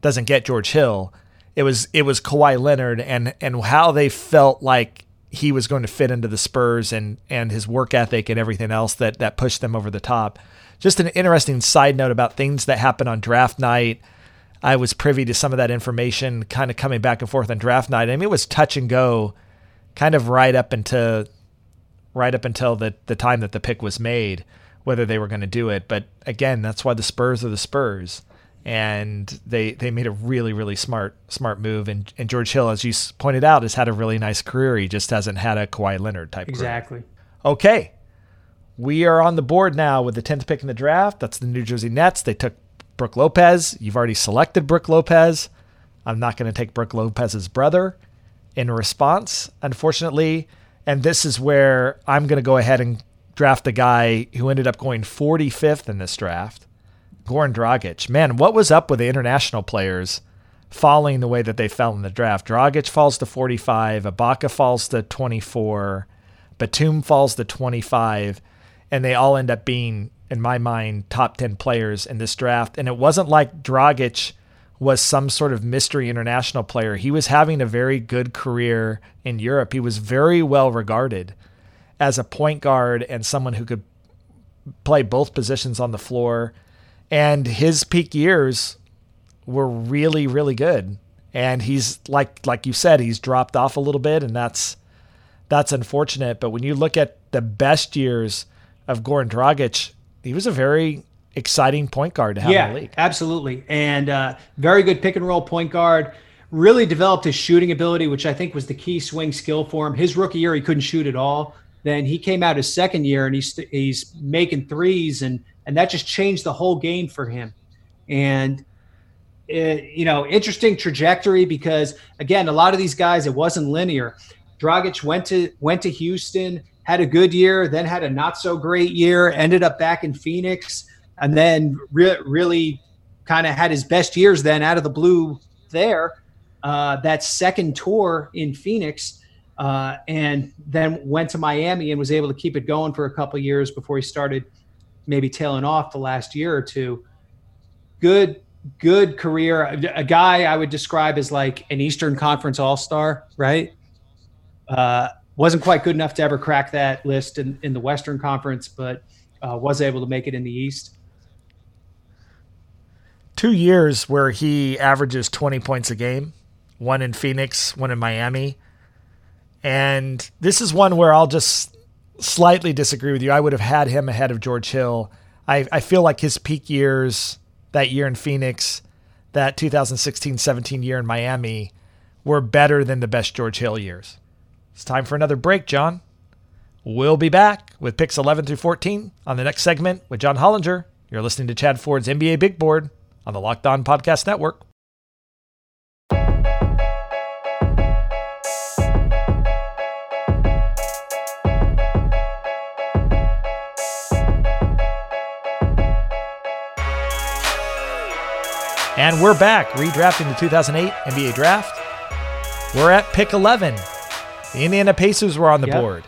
doesn't get George Hill. It was it was Kawhi Leonard and and how they felt like he was going to fit into the Spurs and and his work ethic and everything else that that pushed them over the top. Just an interesting side note about things that happened on draft night. I was privy to some of that information kind of coming back and forth on draft night. I mean, it was touch and go kind of right up into right up until the the time that the pick was made whether they were going to do it. But again, that's why the Spurs are the Spurs and they they made a really really smart smart move. And and George Hill, as you pointed out, has had a really nice career. He just hasn't had a Kawhi Leonard type. Exactly. Career. Okay, we are on the board now with the tenth pick in the draft. That's the New Jersey Nets. They took Brook Lopez. You've already selected Brook Lopez. I'm not going to take Brook Lopez's brother in response, unfortunately. And this is where I'm going to go ahead and draft the guy who ended up going 45th in this draft. Goran Dragic. Man, what was up with the international players falling the way that they fell in the draft? Dragic falls to 45, Ibaka falls to 24, Batum falls to 25, and they all end up being, in my mind, top 10 players in this draft. And it wasn't like Dragic was some sort of mystery international player. He was having a very good career in Europe. He was very well regarded as a point guard and someone who could play both positions on the floor and his peak years were really really good and he's like like you said he's dropped off a little bit and that's that's unfortunate but when you look at the best years of Goran Dragic he was a very exciting point guard to have yeah, in the league absolutely and uh, very good pick and roll point guard really developed his shooting ability which I think was the key swing skill for him his rookie year he couldn't shoot at all then he came out his second year and he's he's making threes and and that just changed the whole game for him. And it, you know, interesting trajectory because again, a lot of these guys it wasn't linear. Dragic went to went to Houston, had a good year, then had a not so great year, ended up back in Phoenix, and then re- really kind of had his best years then out of the blue there. Uh, that second tour in Phoenix, uh, and then went to Miami and was able to keep it going for a couple years before he started maybe tailing off the last year or two. Good, good career. A guy I would describe as like an Eastern Conference All Star, right? Uh, wasn't quite good enough to ever crack that list in, in the Western Conference, but uh, was able to make it in the East. Two years where he averages 20 points a game, one in Phoenix, one in Miami. And this is one where I'll just slightly disagree with you. I would have had him ahead of George Hill. I, I feel like his peak years, that year in Phoenix, that 2016 17 year in Miami, were better than the best George Hill years. It's time for another break, John. We'll be back with picks 11 through 14 on the next segment with John Hollinger. You're listening to Chad Ford's NBA Big Board on the Locked On Podcast Network. And we're back, redrafting the 2008 NBA Draft. We're at pick 11. The Indiana Pacers were on the yep. board.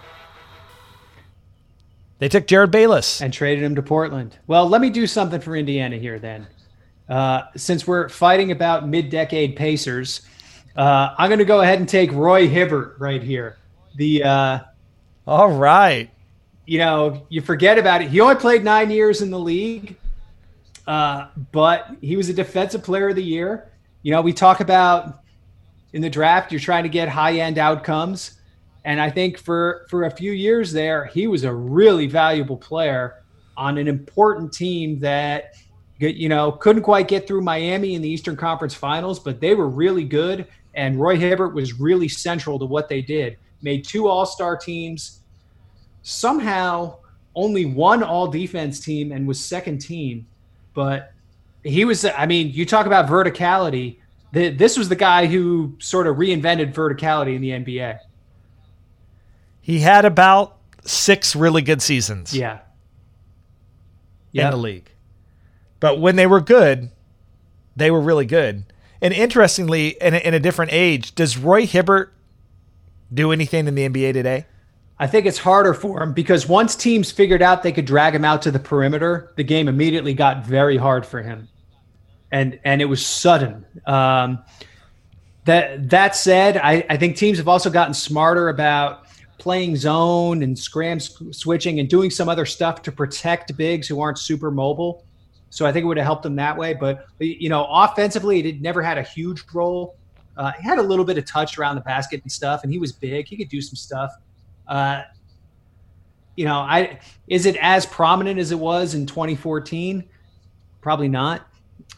They took Jerryd Bayless and traded him to Portland. Well, let me do something for Indiana here then. Uh, since we're fighting about mid-decade Pacers, uh, I'm going to go ahead and take Roy Hibbert right here. The uh, all right, you know, you forget about it. He only played nine years in the league, uh, but he was a defensive player of the year. You know, we talk about in the draft, you're trying to get high end outcomes. And I think for, for a few years there, he was a really valuable player on an important team that, you know, couldn't quite get through Miami in the Eastern Conference Finals, but they were really good. And Roy Hibbert was really central to what they did. Made two All Star teams, somehow only one All Defense team, and was second team but he was. I mean, you talk about verticality. The, this was the guy who sort of reinvented verticality in the NBA. He had about six really good seasons. Yeah. Yep. In the league. But when they were good, they were really good. And interestingly, in a, in a different age, does Roy Hibbert do anything in the NBA today? I think it's harder for him because once teams figured out they could drag him out to the perimeter, the game immediately got very hard for him, and and it was sudden. Um, that that said, I, I think teams have also gotten smarter about playing zone and scram switching and doing some other stuff to protect bigs who aren't super mobile. So I think it would have helped them that way. But you know, offensively, it never had a huge role. Uh, he had a little bit of touch around the basket and stuff, and he was big. He could do some stuff. Uh, you know, I is it as prominent as it was in 2014? Probably not.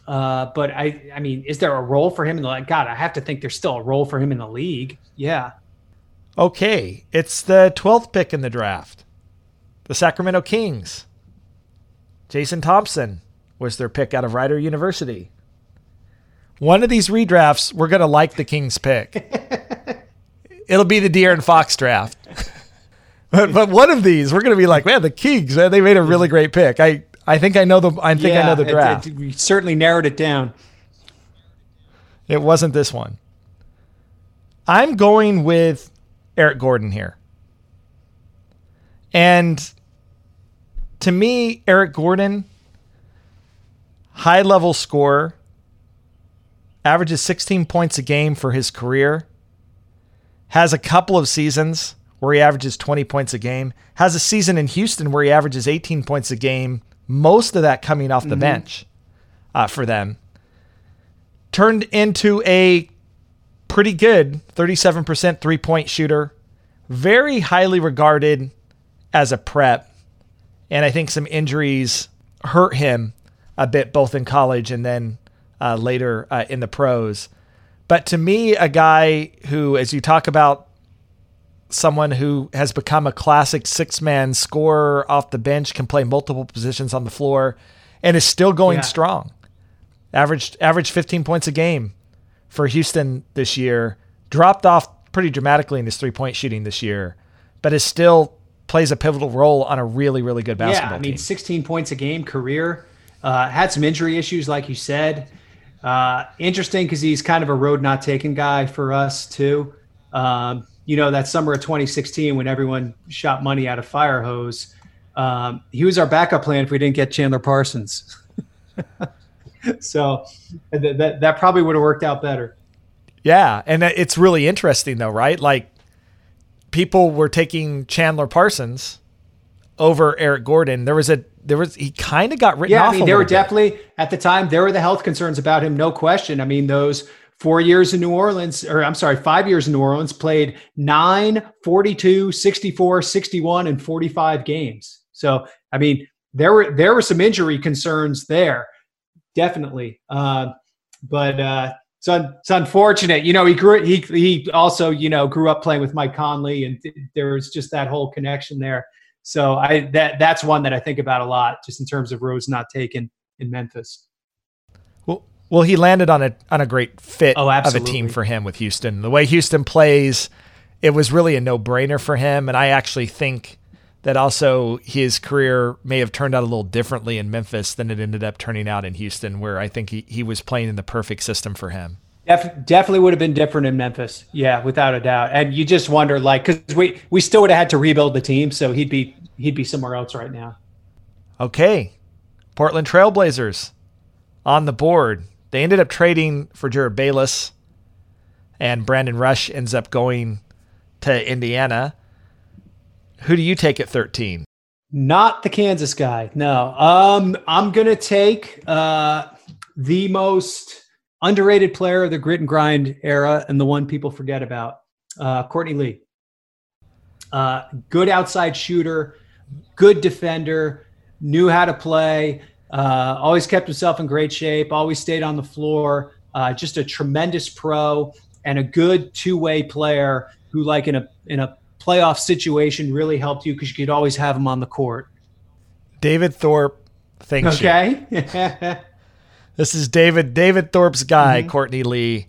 Uh, but I, I mean, is there a role for him in the like? God, I have to think there's still a role for him in the league. Yeah. Okay, it's the 12th pick in the draft. The Sacramento Kings. Jason Thompson was their pick out of Rider University. One of these redrafts, we're going to like the Kings pick. It'll be the De'Aaron Fox draft. but, but one of these, we're going to be like, man, the Kings, man, they made a really great pick. I, I think I know the I think yeah, I know the draft. It, it, we certainly narrowed it down. It wasn't this one. I'm going with Eric Gordon here. And to me, Eric Gordon, high level scorer, averages 16 points a game for his career, has a couple of seasons where he averages 20 points a game, has a season in Houston where he averages 18 points a game, most of that coming off the mm-hmm. bench uh, for them. Turned into a pretty good 37% three point shooter, very highly regarded as a prep. And I think some injuries hurt him a bit, both in college and then uh, later uh, in the pros. But to me, a guy who, as you talk about someone who has become a classic six man scorer off the bench, can play multiple positions on the floor, and is still going yeah. strong. Averaged averaged 15 points a game for Houston this year. Dropped off pretty dramatically in his three point shooting this year, but is still plays a pivotal role on a really really good basketball yeah, I mean, team. 16 points a game career. Uh, had some injury issues, like you said. Uh, interesting because he's kind of a road not taken guy for us too. Um, you know, that summer of 2016 when everyone shot money out of fire hose, um, he was our backup plan if we didn't get Chandler Parsons. so th- that that probably would have worked out better. Yeah, and it's really interesting though, right? Like people were taking Chandler Parsons over Eric Gordon. There was a there was he kind of got written yeah, off. I mean, there were bit. definitely at the time there were the health concerns about him, no question. I mean, those four years in New Orleans, or I'm sorry, five years in New Orleans, played 9, 42, 64, 61, and 45 games. So, I mean, there were there were some injury concerns there, definitely. Uh, but uh, it's, un, it's unfortunate. You know, he grew he he also you know grew up playing with Mike Conley, and th- there was just that whole connection there. So I that that's one that I think about a lot, just in terms of Rose not taken in Memphis. Well, he landed on a on a great fit oh, of a team for him with Houston. The way Houston plays, it was really a no brainer for him, and I actually think that also his career may have turned out a little differently in Memphis than it ended up turning out in Houston, where I think he, he was playing in the perfect system for him. Def- definitely would have been different in Memphis. Yeah, without a doubt. And you just wonder, like, because we we still would have had to rebuild the team, so he'd be he'd be somewhere else right now. Okay, Portland Trailblazers on the board. They ended up trading for Jerryd Bayless, and Brandon Rush ends up going to Indiana. Who do you take at 13? Not the Kansas guy. No. Um, I'm going to take uh, the most underrated player of the grit and grind era and the one people forget about uh, Courtney Lee. Uh, good outside shooter, good defender, knew how to play. Uh, always kept himself in great shape. Always stayed on the floor. Uh, just a tremendous pro and a good two-way player who, like in a in a playoff situation, really helped you because you could always have him on the court. David Thorpe thanks okay. you. this is David David Thorpe's guy, mm-hmm. Courtney Lee,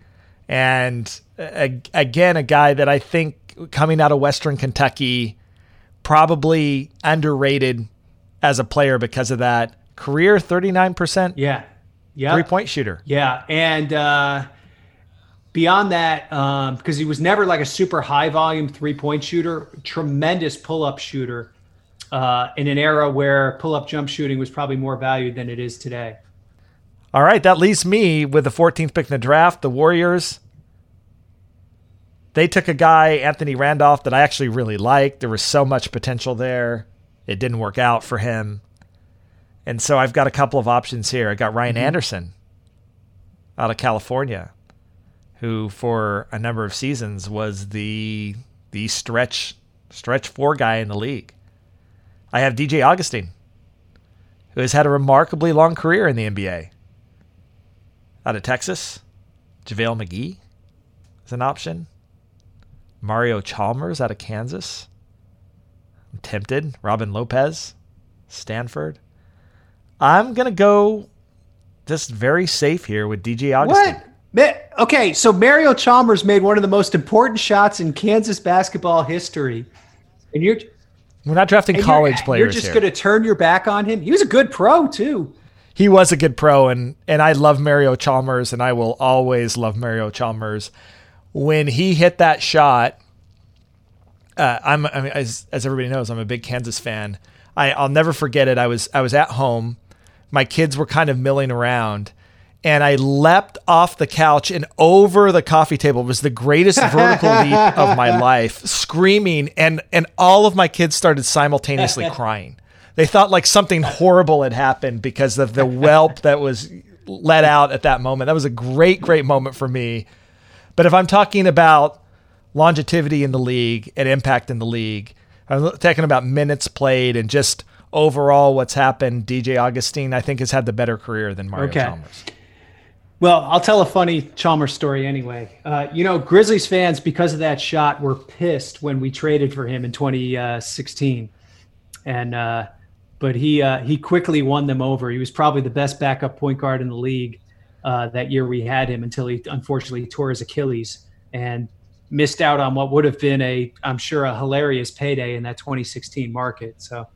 and uh, again a guy that I think coming out of Western Kentucky, probably underrated as a player because of that career 39%. Yeah. Yeah. Three point shooter. Yeah. And, uh, beyond that, because um, he was never like a super high volume three point shooter, tremendous pull up shooter uh, in an era where pull up jump shooting was probably more valued than it is today. All right, that leaves me with the 14th pick in the draft, the Warriors. They took a guy, Anthony Randolph, that I actually really liked. There was so much potential there. It didn't work out for him. And so I've got a couple of options here. I got Ryan mm-hmm. Anderson out of California, who for a number of seasons was the the stretch stretch four guy in the league. I have DJ Augustin, who has had a remarkably long career in the NBA. Out of Texas, JaVale McGee is an option. Mario Chalmers out of Kansas. I'm tempted. Robin Lopez, Stanford. I'm going to go just very safe here with DJ Augustin. What? Okay, so Mario Chalmers made one of the most important shots in Kansas basketball history. And you're we're not drafting college you're, players. You're just going to turn your back on him. He was a good pro too. He was a good pro, and and I love Mario Chalmers, and I will always love Mario Chalmers. When he hit that shot, uh, I'm I mean, as as everybody knows, I'm a big Kansas fan. I I'll never forget it. I was I was at home. My kids were kind of milling around, and I leapt off the couch and over the coffee table. It was the greatest vertical leap of my life, screaming, and and all of my kids started simultaneously crying. They thought like something horrible had happened because of the whelp that was let out at that moment. That was a great, great moment for me. But if I'm talking about longevity in the league and impact in the league, I'm talking about minutes played and just overall what's happened. DJ Augustin, I think, has had the better career than Mario okay. Chalmers. Well, I'll tell a funny Chalmers story anyway. Uh, you know, Grizzlies fans, because of that shot, were pissed when we traded for him in 2016, and uh, but he uh, he quickly won them over. He was probably the best backup point guard in the league uh, that year we had him until he unfortunately tore his Achilles and missed out on what would have been a, I'm sure, a hilarious payday in that 2016 market. So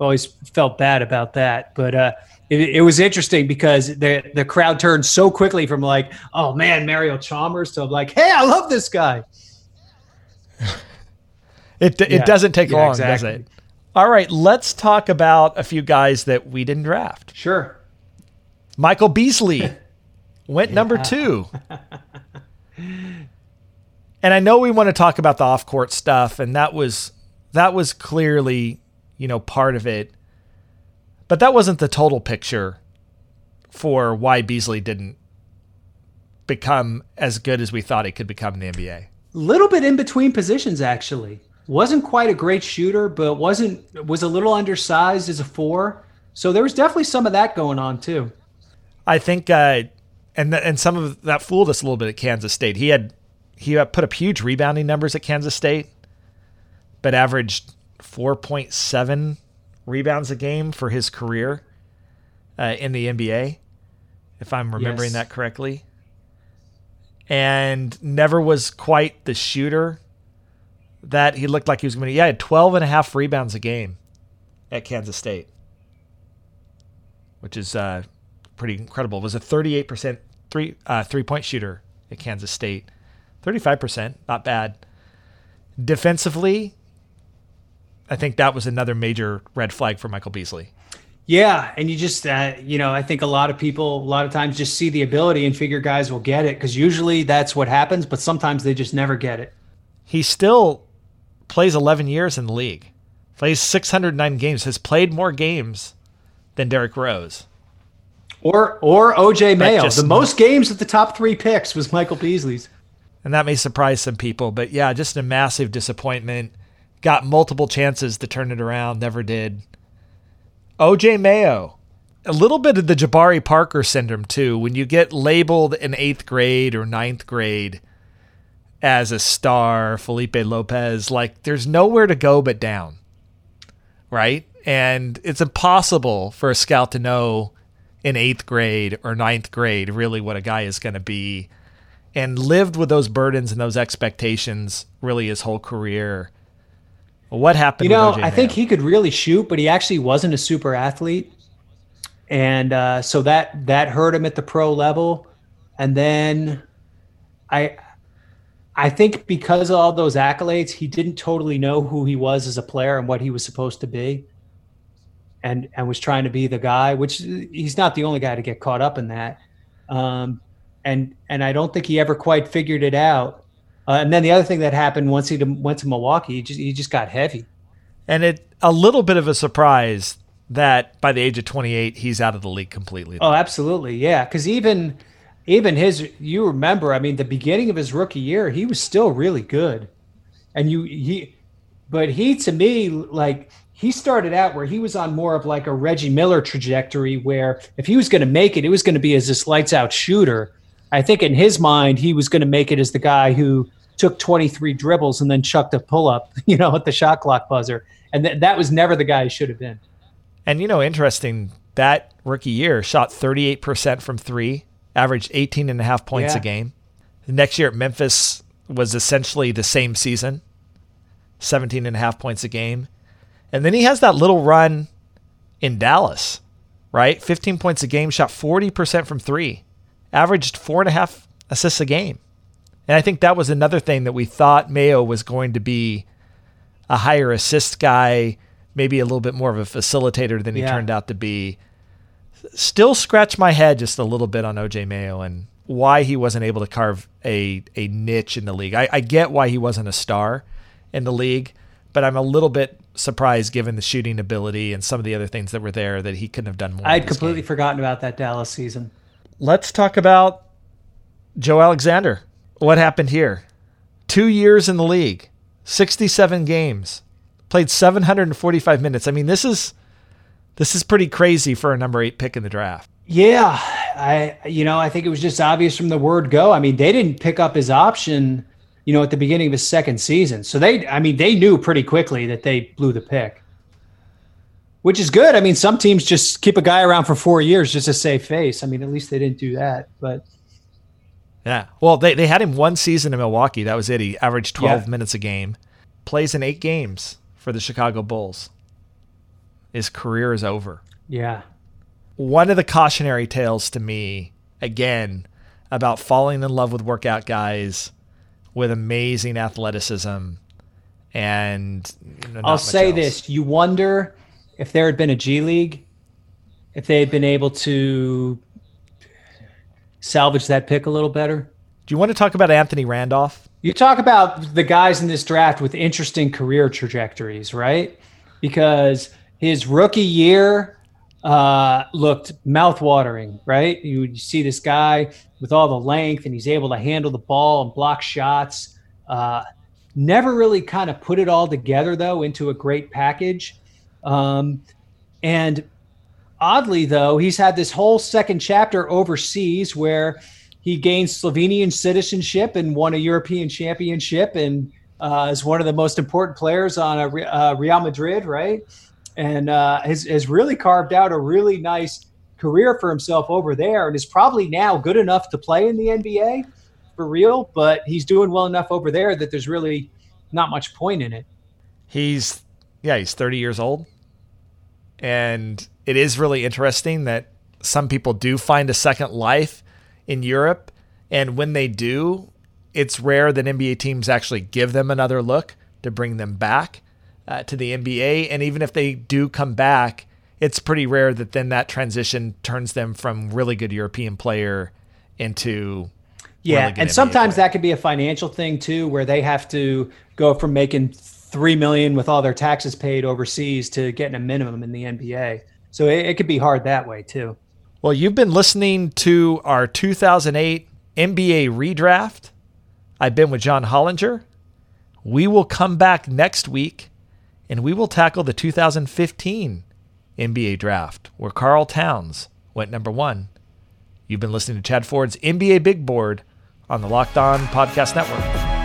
always felt bad about that, but uh, it, it, was interesting because the the crowd turned so quickly from like, oh man, Mario Chalmers to like, hey, I love this guy. it it yeah. doesn't take yeah, long, exactly. does it? All right, let's talk about a few guys that we didn't draft. Sure. Michael Beasley went number two. and I know we want to talk about the off court stuff, and that was that was clearly, you know, part of it. But that wasn't the total picture for why Beasley didn't become as good as we thought he could become in the NBA. Little bit in between positions, actually. Wasn't quite a great shooter, but wasn't was a little undersized as a four. So there was definitely some of that going on too. I think, uh, and and some of that fooled us a little bit at Kansas State. He had he put up huge rebounding numbers at Kansas State, but averaged four point seven rebounds a game for his career uh, in the NBA, if I'm remembering yes. that correctly. And never was quite the shooter that he looked like he was going to be. Yeah, he had 12 and a half rebounds a game at Kansas State, which is uh, pretty incredible. It was a 38% three, uh, three point shooter at Kansas State. 35%, not bad. Defensively, I think that was another major red flag for Michael Beasley. Yeah, and you just uh, you know I think a lot of people a lot of times just see the ability and figure guys will get it because usually that's what happens, but sometimes they just never get it. He still plays 11 years in the league, plays 609 games, has played more games than Derrick Rose. Or or OJ Mayo. the most games at the top three picks was Michael Beasley's. And that may surprise some people, but yeah, just a massive disappointment got multiple chances to turn it around, never did. OJ Mayo, a little bit of the Jabari Parker syndrome too. When you get labeled in eighth grade or ninth grade as a star, Felipe Lopez, like there's nowhere to go but down, right? And it's impossible for a scout to know in eighth grade or ninth grade really what a guy is going to be and lived with those burdens and those expectations really his whole career what happened? You know, I think he could really shoot, but he actually wasn't a super athlete, and uh, so that that hurt him at the pro level. And then I I think because of all those accolades, he didn't totally know who he was as a player and what he was supposed to be. And and was trying to be the guy, which he's not the only guy to get caught up in that. Um, and and I don't think he ever quite figured it out. Uh, and then the other thing that happened once he went to Milwaukee, he just he just got heavy. And it a little bit of a surprise that by the age of 28 he's out of the league completely. Oh, absolutely, yeah. Because even even his, you remember, I mean, the beginning of his rookie year, he was still really good, and you he, but he to me like he started out where he was on more of like a Reggie Miller trajectory, where if he was going to make it, it was going to be as this lights out shooter. I think in his mind, he was going to make it as the guy who took 23 dribbles and then chucked a pull up, you know, at the shot clock buzzer. And th- that was never the guy he should have been. And, you know, interesting, that rookie year shot 38% from three, averaged 18 and a half points yeah. a game. The next year at Memphis was essentially the same season, 17 and a half points a game. And then he has that little run in Dallas, right? 15 points a game, shot 40% from three, averaged four and a half assists a game. And I think that was another thing that we thought Mayo was going to be a higher assist guy, maybe a little bit more of a facilitator than he yeah. turned out to be. Still scratch my head just a little bit on OJ Mayo and why he wasn't able to carve a, a niche in the league. I, I get why he wasn't a star in the league, but I'm a little bit surprised given the shooting ability and some of the other things that were there that he couldn't have done more. I'd completely game. forgotten about that Dallas season. Let's talk about Joe Alexander. What happened here? Two years in the league, 67 games, played 745 minutes. I mean, this is this is pretty crazy for a number eight pick in the draft. Yeah, I you know I think it was just obvious from the word go. I mean, they didn't pick up his option, you know, at the beginning of his second season, so they I mean they knew pretty quickly that they blew the pick, which is good. I mean, some teams just keep a guy around for four years just to save face. I mean, at least they didn't do that, but yeah. Well, they, they had him one season in Milwaukee. That was it. He averaged 12 yeah. minutes a game. Plays in eight games for the Chicago Bulls. His career is over. Yeah. One of the cautionary tales to me, again, about falling in love with workout guys with amazing athleticism and you know, I'll say else. this, you wonder if there had been a G League, if they had been able to salvage that pick a little better. Do you want to talk about Anthony Randolph? You talk about the guys in this draft with interesting career trajectories, right? Because his rookie year uh, looked mouthwatering, right? You, you, see this guy with all the length and he's able to handle the ball and block shots. Uh, never really kind of put it all together, though, into a great package. Um, and Oddly, though, he's had this whole second chapter overseas where he gained Slovenian citizenship and won a European championship and uh, is one of the most important players on a, uh, Real Madrid, right? And uh, has, has really carved out a really nice career for himself over there and is probably now good enough to play in the NBA for real, but he's doing well enough over there that there's really not much point in it. He's, yeah, he's 30 years old. And it is really interesting that some people do find a second life in Europe. And when they do, it's rare that NBA teams actually give them another look to bring them back uh, to the NBA. And even if they do come back, it's pretty rare that then that transition turns them from really good European player into yeah, really and sometimes player. that could be a financial thing too, where they have to go from making three million with all their taxes paid overseas to getting a minimum in the NBA. So it, it could be hard that way too. Well, you've been listening to our 2008 NBA redraft. I've been with John Hollinger. We will come back next week and we will tackle the 2015 NBA draft where Karl Towns went number one. You've been listening to Chad Ford's NBA Big Board on the Locked On Podcast Network.